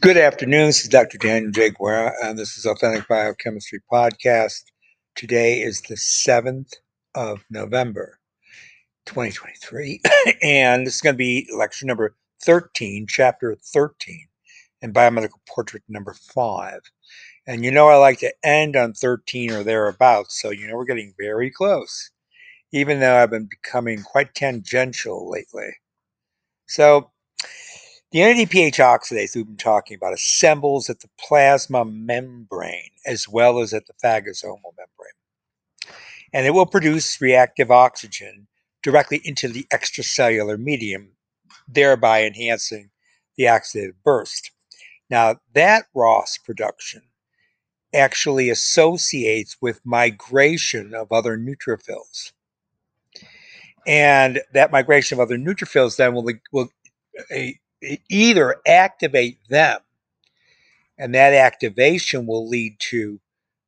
Good afternoon. This is Dr. Daniel J. Guerra, and this is Authentic Biochemistry Podcast. Today is the 7th of November, 2023, and this is going to be lecture number 13, chapter 13, and biomedical portrait number 5. And you know, I like to end on 13 or thereabouts, so you know we're getting very close, even though I've been becoming quite tangential lately. So, the NADPH oxidase we've been talking about assembles at the plasma membrane as well as at the phagosomal membrane. And it will produce reactive oxygen directly into the extracellular medium, thereby enhancing the oxidative burst. Now, that ROS production actually associates with migration of other neutrophils. And that migration of other neutrophils then will, will either activate them, and that activation will lead to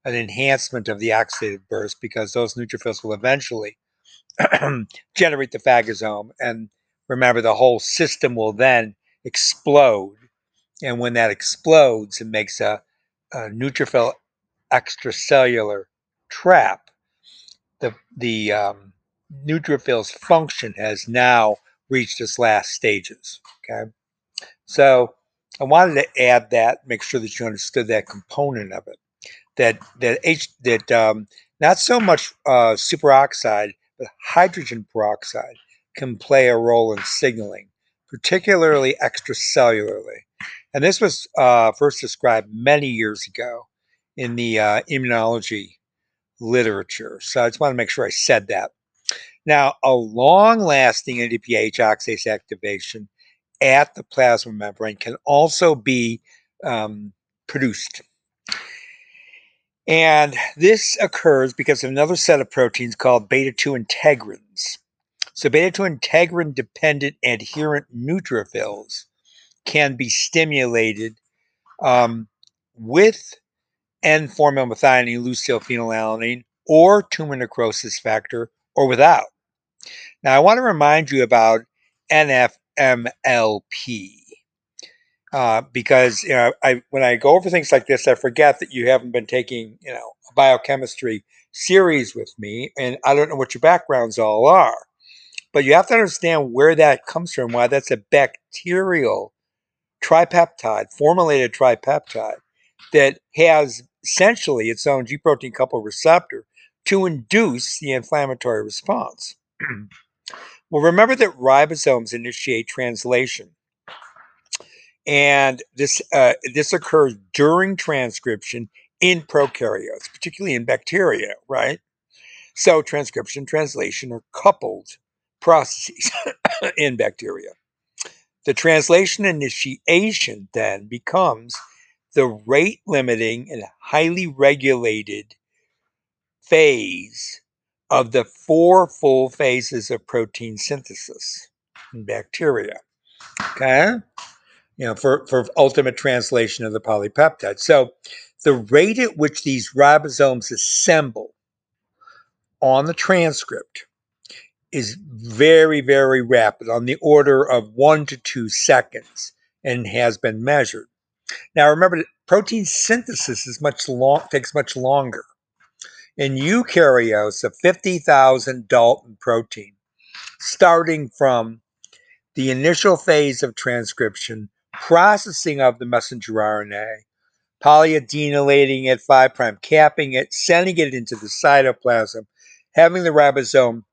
an enhancement of the oxidative burst because those neutrophils will eventually generate the phagosome. And remember, the whole system will then explode. And when that explodes, it makes a, a neutrophil extracellular trap. The, the um, neutrophil's function has now reached its last stages. Okay. So I wanted to add that, make sure that you understood that component of it. That that H that um, not so much uh, superoxide, but hydrogen peroxide can play a role in signaling, particularly extracellularly. And this was uh, first described many years ago in the uh, immunology literature. So I just want to make sure I said that. Now, a long lasting NADPH oxidase activation at the plasma membrane can also be um, produced. And this occurs because of another set of proteins called beta 2 integrins. So, beta 2 integrin dependent adherent neutrophils can be stimulated um, with N formylmethionine, leucyl phenylalanine, or tumor necrosis factor, or without. Now, I want to remind you about NF MLP. Uh, because you know, I when I go over things like this, I forget that you haven't been taking you know a biochemistry series with me, and I don't know what your backgrounds all are. But you have to understand where that comes from. Why that's a bacterial tripeptide, formulated tripeptide, that has essentially its own G protein coupled receptor to induce the inflammatory response. Well, remember that ribosomes initiate translation. And this, uh, this occurs during transcription in prokaryotes, particularly in bacteria, right? So transcription translation are coupled processes in bacteria. The translation initiation then becomes the rate limiting and highly regulated phase of the four full phases of protein synthesis in bacteria. Okay? You know, for, for ultimate translation of the polypeptide. So the rate at which these ribosomes assemble on the transcript is very, very rapid, on the order of one to two seconds, and has been measured. Now, remember, protein synthesis is much long takes much longer in eukaryotes of 50,000 Dalton protein, starting from the initial phase of transcription, processing of the messenger RNA, polyadenylating it, 5' capping it, sending it into the cytoplasm, having the ribosome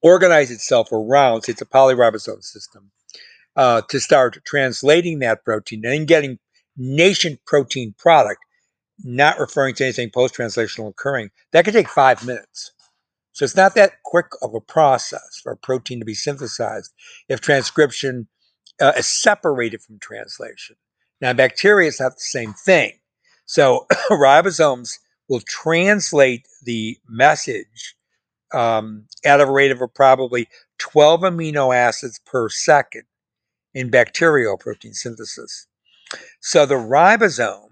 organize itself around, it's a polyribosome system, uh, to start translating that protein and getting nascent protein product not referring to anything post translational occurring, that could take five minutes. So it's not that quick of a process for a protein to be synthesized if transcription uh, is separated from translation. Now, bacteria is not the same thing. So ribosomes will translate the message um, at a rate of probably 12 amino acids per second in bacterial protein synthesis. So the ribosome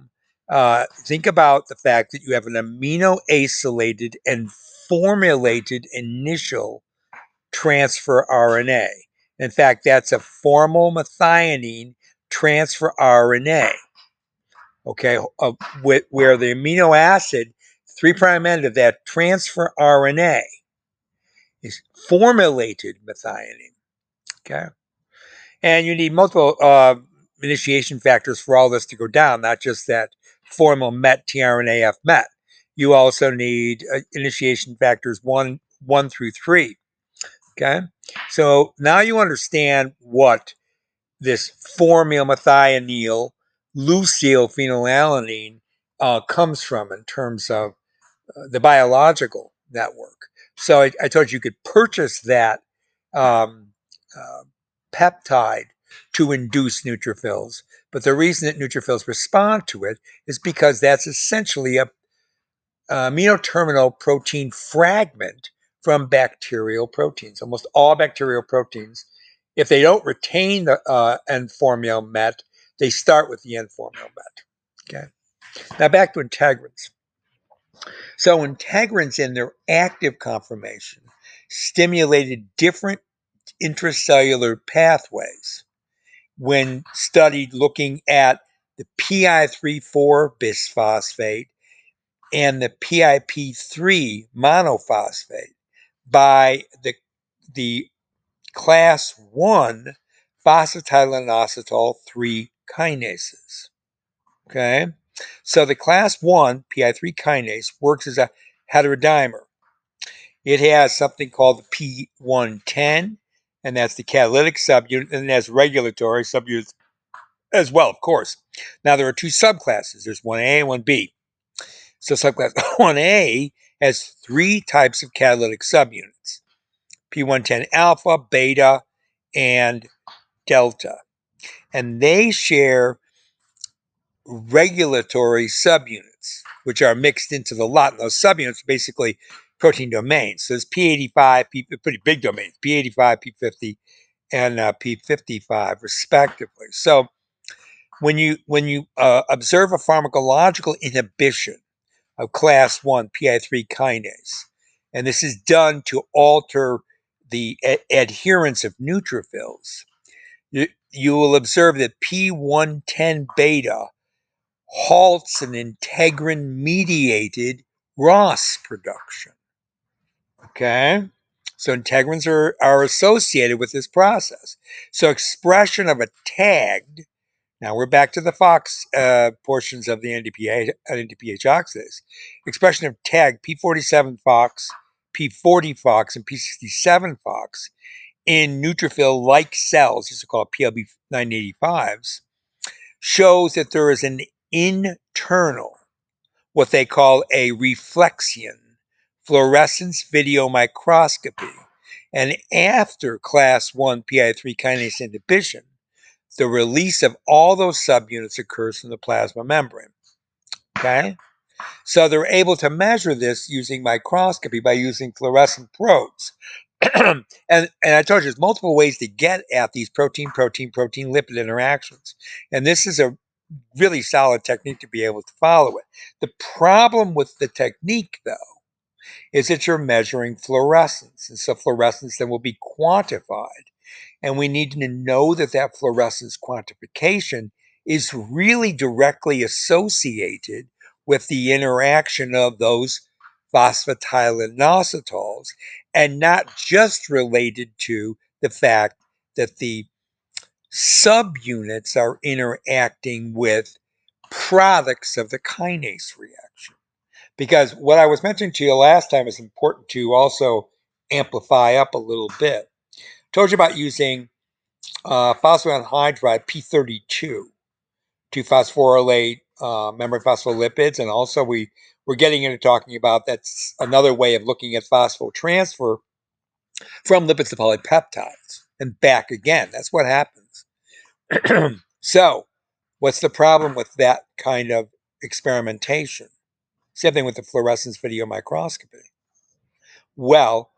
uh, think about the fact that you have an amino acylated and formulated initial transfer RNA. In fact, that's a formal methionine transfer RNA. Okay, uh, with, where the amino acid, three prime end of that transfer RNA is formulated methionine. Okay, and you need multiple uh, initiation factors for all this to go down, not just that formal MET tRNAF MET. You also need uh, initiation factors one one through three. Okay, so now you understand what this formyl methionine leucyl phenylalanine uh, comes from in terms of uh, the biological network. So I, I, told you you could purchase that um, uh, peptide to induce neutrophils. But the reason that neutrophils respond to it is because that's essentially a, a amino terminal protein fragment from bacterial proteins. Almost all bacterial proteins, if they don't retain the uh, end formula met, they start with the end formula met. Okay. Now back to integrins. So integrins in their active conformation stimulated different intracellular pathways when studied looking at the PI3-4 bisphosphate and the PIP3 monophosphate by the, the class 1 phosphatidylinositol 3 kinases. Okay? So the class 1 PI3 kinase works as a heterodimer. It has something called the P110 and that's the catalytic subunit, and it has regulatory subunits as well, of course. Now, there are two subclasses. There's 1A and 1B. So subclass 1A has three types of catalytic subunits, P110 alpha, beta, and delta. And they share regulatory subunits, which are mixed into the lot. Those subunits basically protein domains. So there's P85, P, pretty big domains, P85, P50, and uh, P55 respectively. So when you when you uh, observe a pharmacological inhibition of class 1 PI3 kinase, and this is done to alter the adherence of neutrophils, you, you will observe that P110 beta halts an integrin mediated ROS production. Okay. So integrins are, are associated with this process. So expression of a tagged, now we're back to the FOX uh, portions of the NDPA, NDPH oxidase. Expression of tagged P47 FOX, P40 FOX, and P67 FOX in neutrophil-like cells, these are called PLB 985s, shows that there is an internal, what they call a reflexion fluorescence video microscopy. And after class 1 PI3 kinase inhibition, the release of all those subunits occurs from the plasma membrane. Okay? So they're able to measure this using microscopy by using fluorescent probes. and, and I told you there's multiple ways to get at these protein, protein, protein lipid interactions. And this is a really solid technique to be able to follow it. The problem with the technique, though, is that you're measuring fluorescence. And so fluorescence then will be quantified. And we need to know that that fluorescence quantification is really directly associated with the interaction of those phosphatidylinositols and not just related to the fact that the subunits are interacting with products of the kinase reaction because what I was mentioning to you last time is important to also amplify up a little bit. I told you about using uh, phosphoanhydride P32 to phosphorylate uh, membrane phospholipids, and also we we're getting into talking about that's another way of looking at phosphotransfer from lipids to polypeptides and back again. That's what happens. so, what's the problem with that kind of experimentation? Same thing with the fluorescence video microscopy. Well,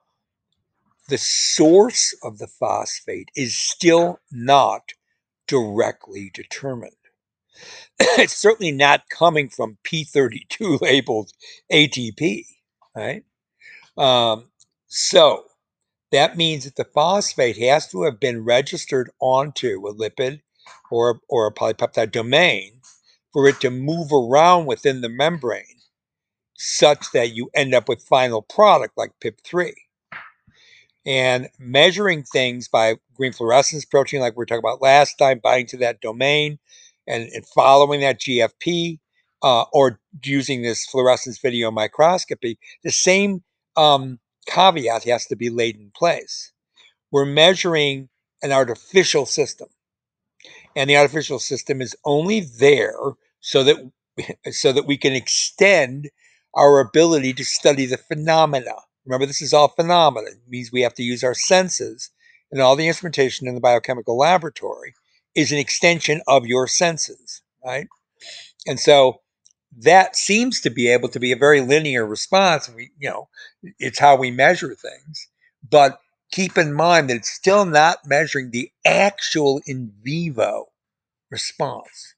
the source of the phosphate is still not directly determined. it's certainly not coming from P32 labeled ATP, right? Um, so that means that the phosphate has to have been registered onto a lipid or, or a polypeptide domain for it to move around within the membrane such that you end up with final product like PIP3. And measuring things by green fluorescence protein, like we were talking about last time, binding to that domain and, and following that GFP, uh, or using this fluorescence video microscopy, the same um, caveat has to be laid in place. We're measuring an artificial system, and the artificial system is only there so that so that we can extend our ability to study the phenomena. Remember, this is all phenomena. It means we have to use our senses, and all the instrumentation in the biochemical laboratory is an extension of your senses, right? And so that seems to be able to be a very linear response. We, you know, it's how we measure things. But keep in mind that it's still not measuring the actual in vivo response.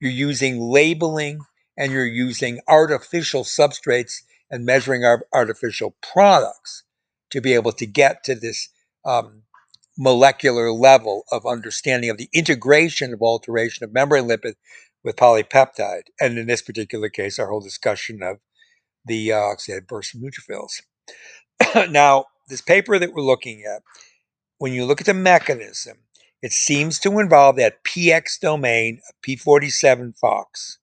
You're using labeling and you're using artificial substrates and measuring our artificial products to be able to get to this um, molecular level of understanding of the integration of alteration of membrane lipid with polypeptide. And in this particular case, our whole discussion of the uh, oxidative burst of neutrophils. now, this paper that we're looking at, when you look at the mechanism, it seems to involve that PX domain of P47 FOX.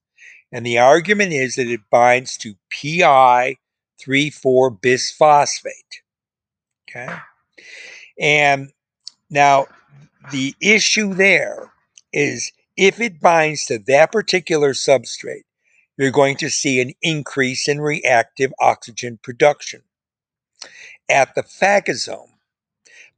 And the argument is that it binds to PI 3,4 bisphosphate. Okay. And now the issue there is if it binds to that particular substrate, you're going to see an increase in reactive oxygen production at the phagosome.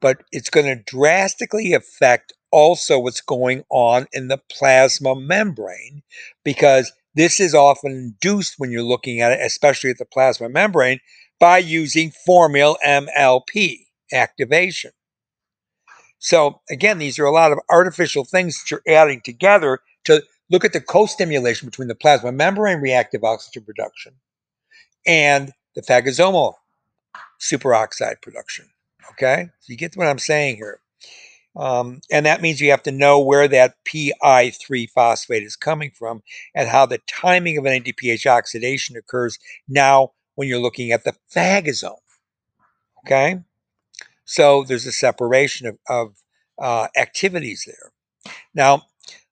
But it's going to drastically affect also what's going on in the plasma membrane because this is often induced when you're looking at it, especially at the plasma membrane, by using formyl MLP activation. So again, these are a lot of artificial things that you're adding together to look at the co-stimulation between the plasma membrane reactive oxygen production and the phagosomal superoxide production. Okay, so you get what I'm saying here. Um, and that means you have to know where that PI3 phosphate is coming from and how the timing of an NADPH oxidation occurs now when you're looking at the phagosome. Okay? So there's a separation of, of uh, activities there. Now,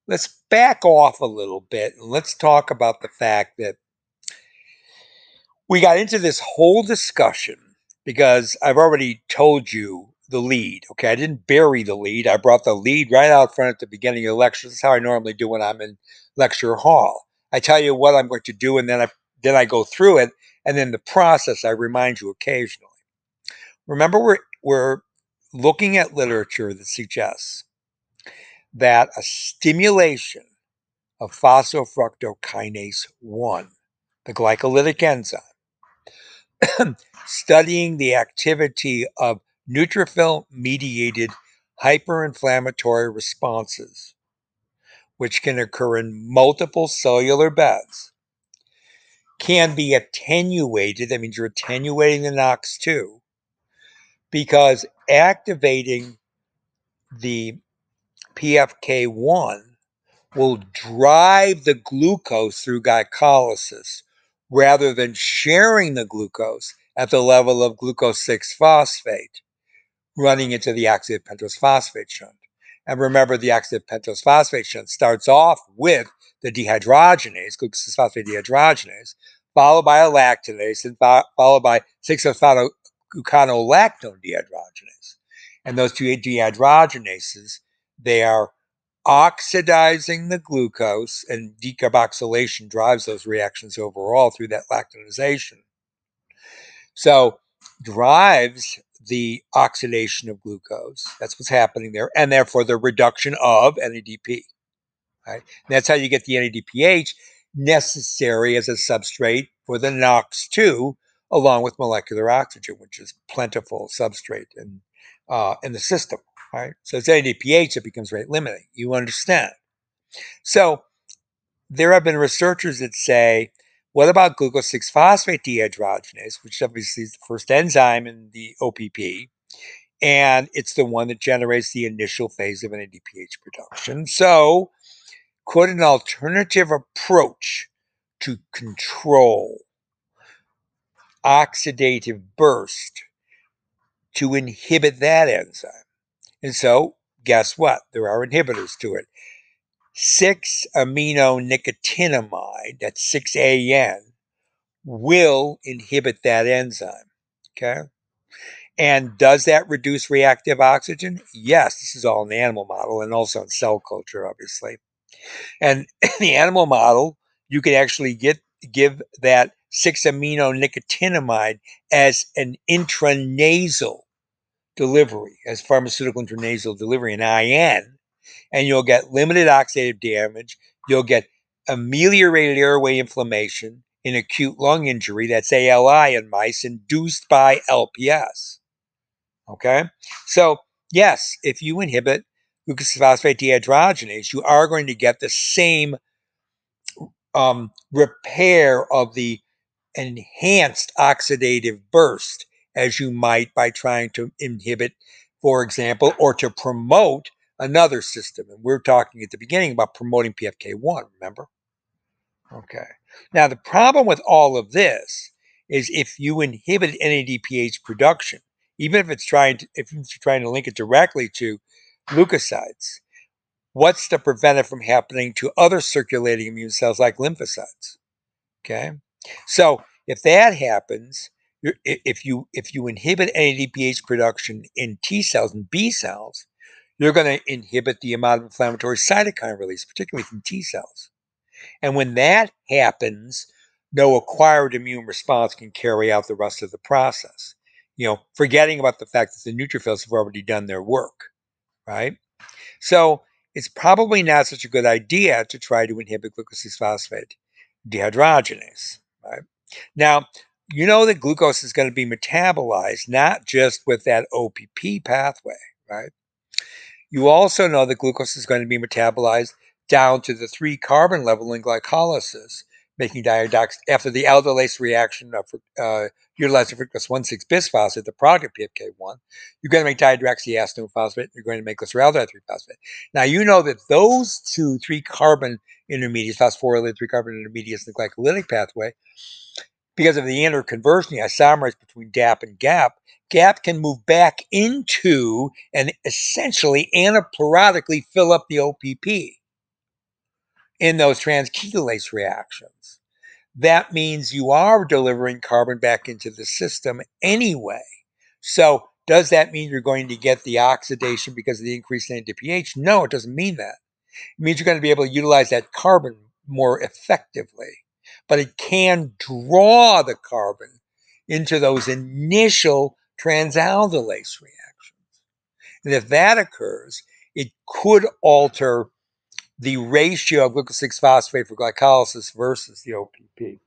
let's back off a little bit and let's talk about the fact that we got into this whole discussion because I've already told you the lead. Okay, I didn't bury the lead. I brought the lead right out front at the beginning of the lecture. This is how I normally do when I'm in lecture hall. I tell you what I'm going to do, and then I then I go through it, and then the process I remind you occasionally. Remember, we're we're looking at literature that suggests that a stimulation of phosphofructokinase 1, the glycolytic enzyme, studying the activity of neutrophil mediated hyperinflammatory responses, which can occur in multiple cellular beds, can be attenuated. That means you're attenuating the NOX2 because activating the PFK1 will drive the glucose through glycolysis rather than sharing the glucose at the level of glucose 6 phosphate running into the oxidative pentose phosphate shunt. And remember, the oxidative pentose phosphate shunt starts off with the dehydrogenase, glucose phosphate dehydrogenase, followed by a lactonase, and followed by 6-phosphoglucanolactone dehydrogenase. And those two dehydrogenases, they are oxidizing the glucose, and decarboxylation drives those reactions overall through that lactonization. So, drives the oxidation of glucose. That's what's happening there, and therefore the reduction of NADP. Right? And that's how you get the NADPH necessary as a substrate for the NOx2, along with molecular oxygen, which is plentiful substrate in uh, in the system. Right? So it's NADPH that becomes rate limiting. You understand? So there have been researchers that say what about glucose 6 phosphate dehydrogenase, which obviously is the first enzyme in the OPP? and it's the one that generates the initial phase of an NADPH production. So, could an alternative approach to control oxidative burst to inhibit that enzyme? And so, guess what? There are inhibitors to it. 6 amino nicotinamide, that's 6AN, will inhibit that enzyme. Okay. And does that reduce reactive oxygen? Yes, this is all in the animal model and also in cell culture, obviously. And in the animal model, you can actually get give that 6 amino nicotinamide as an intranasal delivery, as pharmaceutical intranasal delivery, an IN, and you'll get limited oxidative damage. You'll get ameliorated airway inflammation in acute lung injury, that's ALI in mice, induced by LPS. Okay? So, yes, if you inhibit glucose phosphate dehydrogenase, you are going to get the same um, repair of the enhanced oxidative burst as you might by trying to inhibit, for example, or to promote another system. And we're talking at the beginning about promoting PFK1, remember? Okay. Now, the problem with all of this is if you inhibit NADPH production, even if it's trying to, if you're trying to link it directly to leukocytes, what's to prevent it from happening to other circulating immune cells like lymphocytes? Okay. So if that happens, if you if you inhibit NADPH production in T cells and B cells, you're going to inhibit the amount of inflammatory cytokine release, particularly from T cells. And when that happens, no acquired immune response can carry out the rest of the process. You know, forgetting about the fact that the neutrophils have already done their work, right? So it's probably not such a good idea to try to inhibit glucose phosphate dehydrogenase, right? Now, you know that glucose is going to be metabolized not just with that OPP pathway, right? You also know that glucose is going to be metabolized down to the three carbon level in glycolysis, making diadox after the aldolase reaction of uh, utilizing fructose 1,6 bisphosphate, the product of PFK1, you're going to make dihydroxyacetone phosphate, you're going to make glyceraldehyde 3 phosphate. Now, you know that those two three carbon intermediates, phosphorylated three carbon intermediates in the glycolytic pathway, because of the interconversion, the isomerase between DAP and GAP, GAP can move back into and essentially anaplerotically fill up the OPP in those transketolase reactions. That means you are delivering carbon back into the system anyway. So, does that mean you're going to get the oxidation because of the increased NADPH? No, it doesn't mean that. It means you're going to be able to utilize that carbon more effectively. But it can draw the carbon into those initial transaldolase reactions. And if that occurs, it could alter the ratio of glucose 6 phosphate for glycolysis versus the OPP.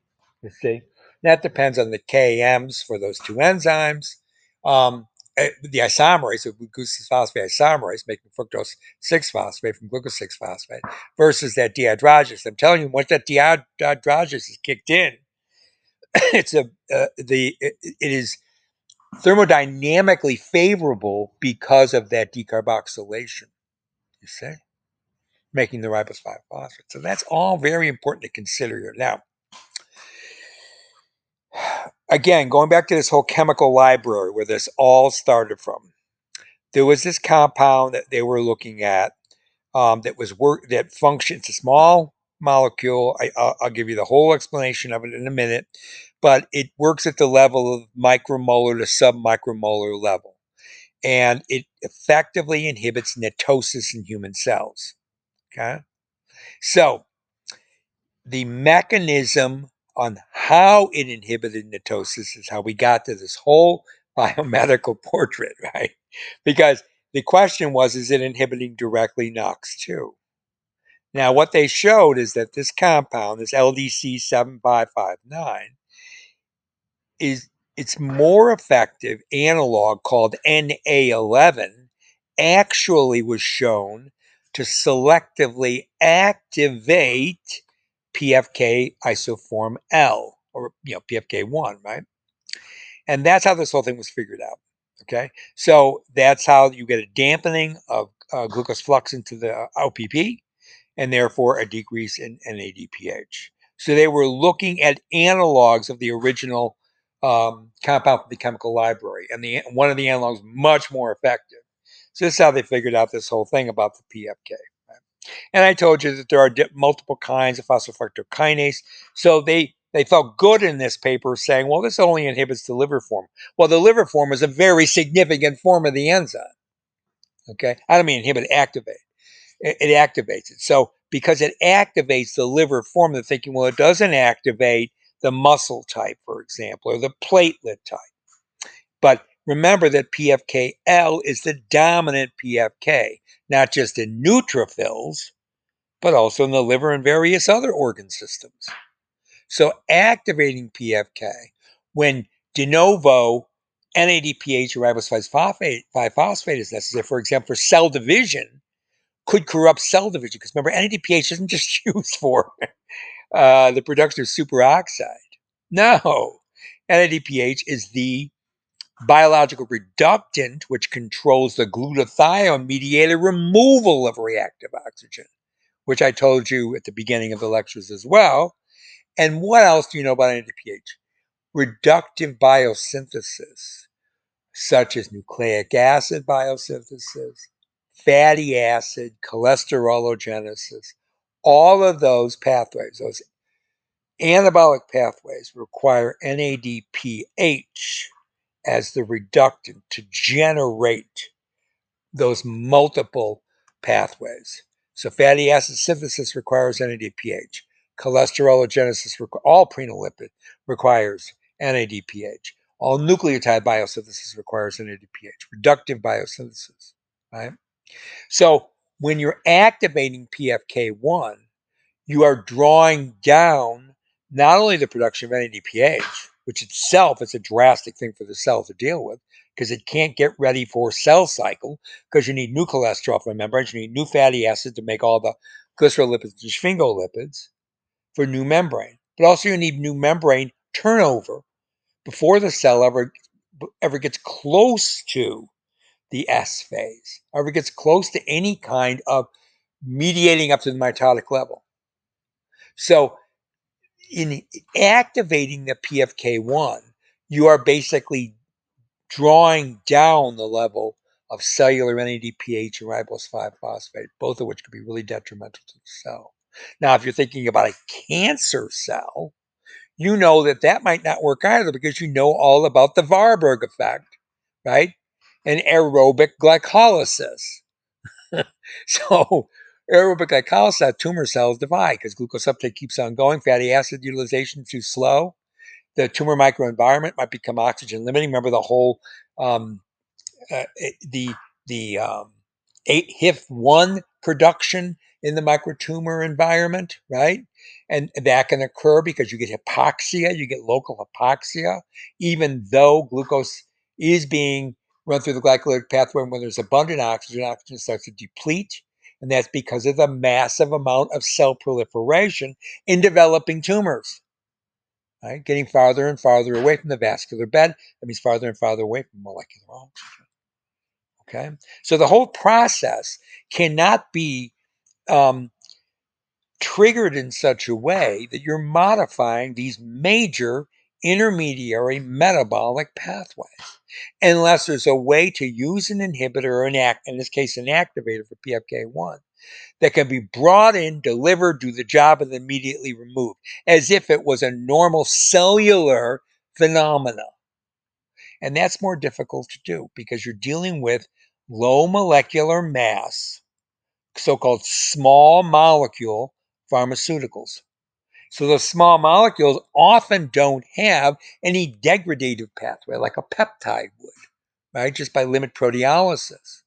You see, that depends on the KMs for those two enzymes. Um, the isomerase of glucose 6 phosphate isomerase making fructose 6 phosphate from glucose 6 phosphate versus that dehydrogenase. I'm telling you, once that dehydrogenase is kicked in, it's a uh, the it, it is thermodynamically favorable because of that decarboxylation. You see making the ribose 5 phosphate. So that's all very important to consider here. Now, again, going back to this whole chemical library where this all started from, there was this compound that they were looking at um, that was work that functions a small molecule. I, I'll, I'll give you the whole explanation of it in a minute, but it works at the level of micromolar to submicromolar level, and it effectively inhibits netosis in human cells. Okay. So the mechanism on how it inhibited netosis is how we got to this whole biomedical portrait, right? Because the question was, is it inhibiting directly NOX2? Now, what they showed is that this compound, this LDC 7559, is its more effective analog called NA11 actually was shown to selectively activate PFK isoform L or you know PFK1, right? And that's how this whole thing was figured out. Okay, so that's how you get a dampening of uh, glucose flux into the OPP and therefore a decrease in NADPH. So they were looking at analogs of the original um, compound from the chemical library, and the one of the analogs much more effective. So this is how they figured out this whole thing about the PFK. And I told you that there are multiple kinds of phosphofructokinase. So they they felt good in this paper saying, well, this only inhibits the liver form. Well, the liver form is a very significant form of the enzyme. Okay, I don't mean inhibit, activate it, it activates it. So because it activates the liver form, they're thinking, well, it doesn't activate the muscle type, for example, or the platelet type. But remember that PFKL is the dominant PFK, not just in neutrophils, but also in the liver and various other organ systems. So activating PFK when de novo NADPH or ribose 5-phosphate is necessary, for example, for cell division, could corrupt cell division. Because remember, NADPH isn't just used for uh, the production of superoxide. No, NADPH is the biological reductant which controls the glutathione mediated removal of reactive oxygen, which I told you at the beginning of the lectures as well. And what else do you know about NADPH? Reductive biosynthesis, such as nucleic acid biosynthesis, fatty acid, cholesterologenesis, all of those pathways, those anabolic pathways require NADPH as the reductant to generate those multiple pathways. So fatty acid synthesis requires NADPH. Cholesterologenesis, all prenolipid requires NADPH. All nucleotide biosynthesis requires NADPH. Reductive biosynthesis, right? So when you're activating PFK1, you are drawing down not only the production of NADPH, which itself is a drastic thing for the cell to deal with because it can't get ready for cell cycle because you need new cholesterol from membranes, you need new fatty acids to make all the glycerolipids and sphingolipids for new membrane. But also you need new membrane turnover before the cell ever ever gets close to the S phase, it gets close to any kind of mediating up to the mitotic level. So, in activating the PFK1, you are basically drawing down the level of cellular NADPH and ribose 5 phosphate, both of which could be really detrimental to the cell. Now, if you're thinking about a cancer cell, you know that that might not work either because you know all about the Warburg effect, right? and aerobic glycolysis. so aerobic glycolysis, tumor cells divide because glucose uptake keeps on going. Fatty acid utilization too slow. The tumor microenvironment might become oxygen limiting. Remember the whole um, uh, the the um, HIF1 production in the microtumor environment, right? And that can occur because you get hypoxia, you get local hypoxia, even though glucose is being run through the glycolytic pathway. When there's abundant oxygen, oxygen starts to deplete. And that's because of the massive amount of cell proliferation in developing tumors. Right? Getting farther and farther away from the vascular bed. That means farther and farther away from molecular oxygen. Okay? So the whole process cannot be um, triggered in such a way that you're modifying these major intermediary metabolic pathways unless there's a way to use an inhibitor or an act, in this case, an activator for PFK1 that can be brought in, delivered, do the job, and then immediately removed, as if it was a normal cellular phenomena. And that's more difficult to do because you're dealing with low molecular mass, so called small molecule pharmaceuticals. So the small molecules often don't have any degradative pathway like a peptide would, right? Just by limit proteolysis.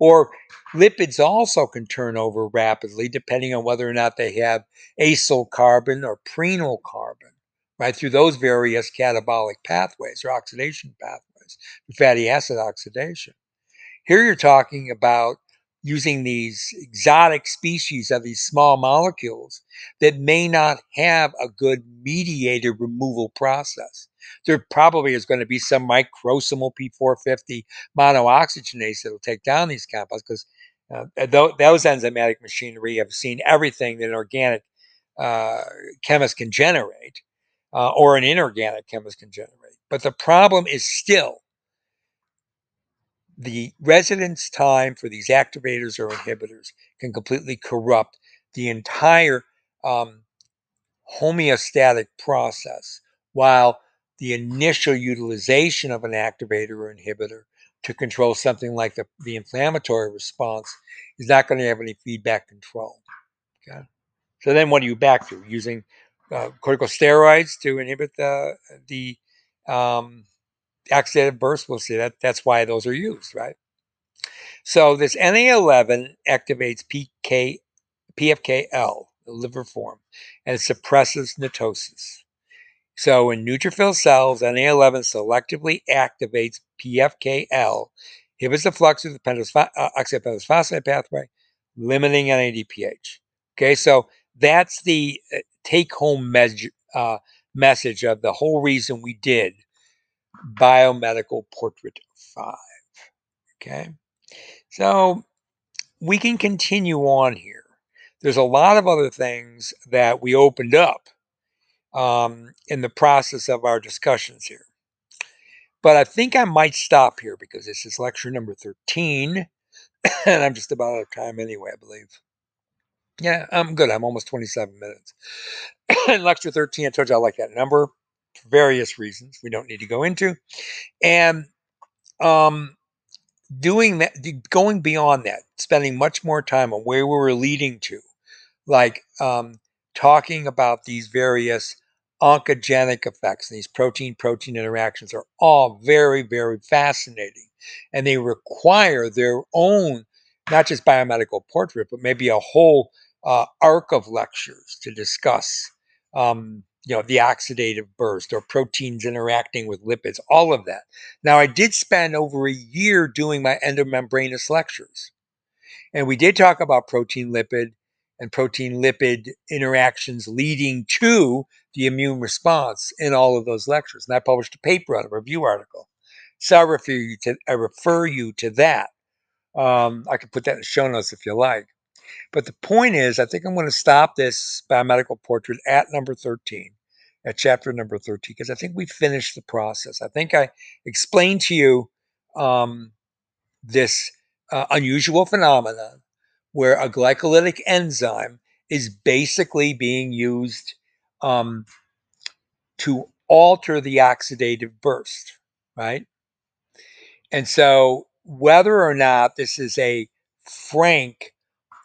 Or lipids also can turn over rapidly depending on whether or not they have acyl carbon or prenyl carbon, right? Through those various catabolic pathways or oxidation pathways, fatty acid oxidation. Here you're talking about using these exotic species of these small molecules that may not have a good mediated removal process. There probably is going to be some microsomal P450 monooxygenase that will take down these compounds because uh, th- those enzymatic machinery have seen everything that an organic uh, chemist can generate uh, or an inorganic chemist can generate. But the problem is still the residence time for these activators or inhibitors can completely corrupt the entire um, homeostatic process, while the initial utilization of an activator or inhibitor to control something like the, the inflammatory response is not going to have any feedback control. Okay. So then what are you back to? Using uh, corticosteroids to inhibit the, the um, oxidative burst, we'll see that that's why those are used, right? So this Na11 activates PK, PFKL, the liver form, and suppresses netosis. So in neutrophil cells, Na11 selectively activates PFKL, inhibits the flux of the pentose, uh, pathway, limiting NADPH. Okay, so that's the uh, take-home me- uh, message of the whole reason we did biomedical portrait five. Okay, so we can continue on here. There's a lot of other things that we opened up um, in the process of our discussions here. But I think I might stop here because this is lecture number 13, and I'm just about out of time anyway, I believe. Yeah, I'm good. I'm almost 27 minutes. in lecture 13, I told you I like that number for various reasons we don't need to go into. And um, doing that, going beyond that, spending much more time on where we were leading to, like um, talking about these various oncogenic effects, these protein protein interactions are all very, very fascinating. And they require their own, not just biomedical portrait, but maybe a whole uh, arc of lectures to discuss um, you know, the oxidative burst or proteins interacting with lipids, all of that. Now, I did spend over a year doing my endomembranous lectures. And we did talk about protein lipid and protein lipid interactions leading to the immune response in all of those lectures. And I published a paper on a review article. So I refer you to, I refer you to that. Um, I can put that in the show notes if you like. But the point is, I think I'm going to stop this biomedical portrait at number 13, at chapter number 13, because I think we finished the process. I think I explained to you um, this uh, unusual phenomenon where a glycolytic enzyme is basically being used um, to alter the oxidative burst, right? And so, whether or not this is a frank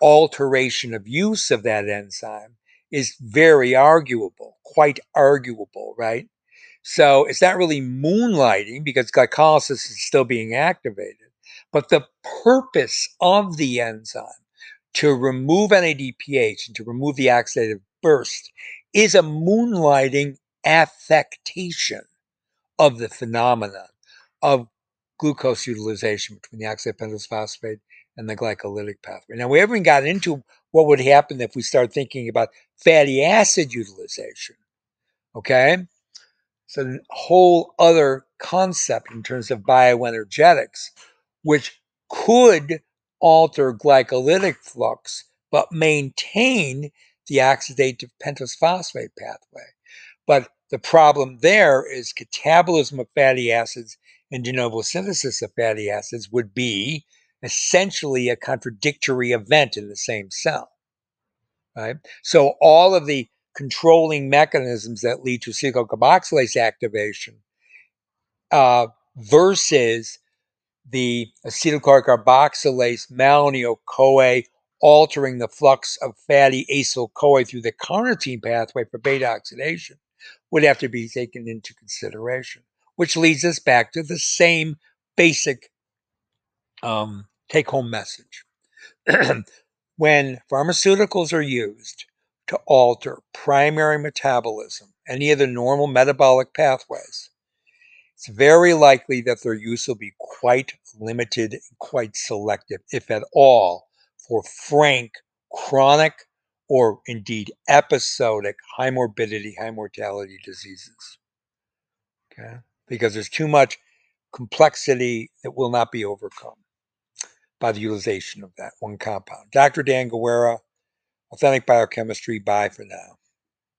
alteration of use of that enzyme is very arguable, quite arguable, right? So it's not really moonlighting because glycolysis is still being activated, but the purpose of the enzyme to remove NADPH and to remove the oxidative burst is a moonlighting affectation of the phenomenon of glucose utilization between the oxide pentose phosphate and the glycolytic pathway. Now, we haven't got into what would happen if we start thinking about fatty acid utilization. Okay? It's a whole other concept in terms of bioenergetics, which could alter glycolytic flux but maintain the oxidative pentose phosphate pathway. But the problem there is catabolism of fatty acids and de novo synthesis of fatty acids would be essentially a contradictory event in the same cell. Right? So all of the controlling mechanisms that lead to acetyl activation uh, versus the acetyl carboxylase malonyl CoA altering the flux of fatty acyl CoA through the carnitine pathway for beta oxidation would have to be taken into consideration, which leads us back to the same basic um, take home message. when pharmaceuticals are used to alter primary metabolism, any of the normal metabolic pathways, it's very likely that their use will be quite limited quite selective, if at all, for frank, chronic, or indeed episodic high morbidity, high mortality diseases. Okay? Because there's too much complexity that will not be overcome by the utilization of that one compound. Dr. Dan Guerra, Authentic Biochemistry, bye for now.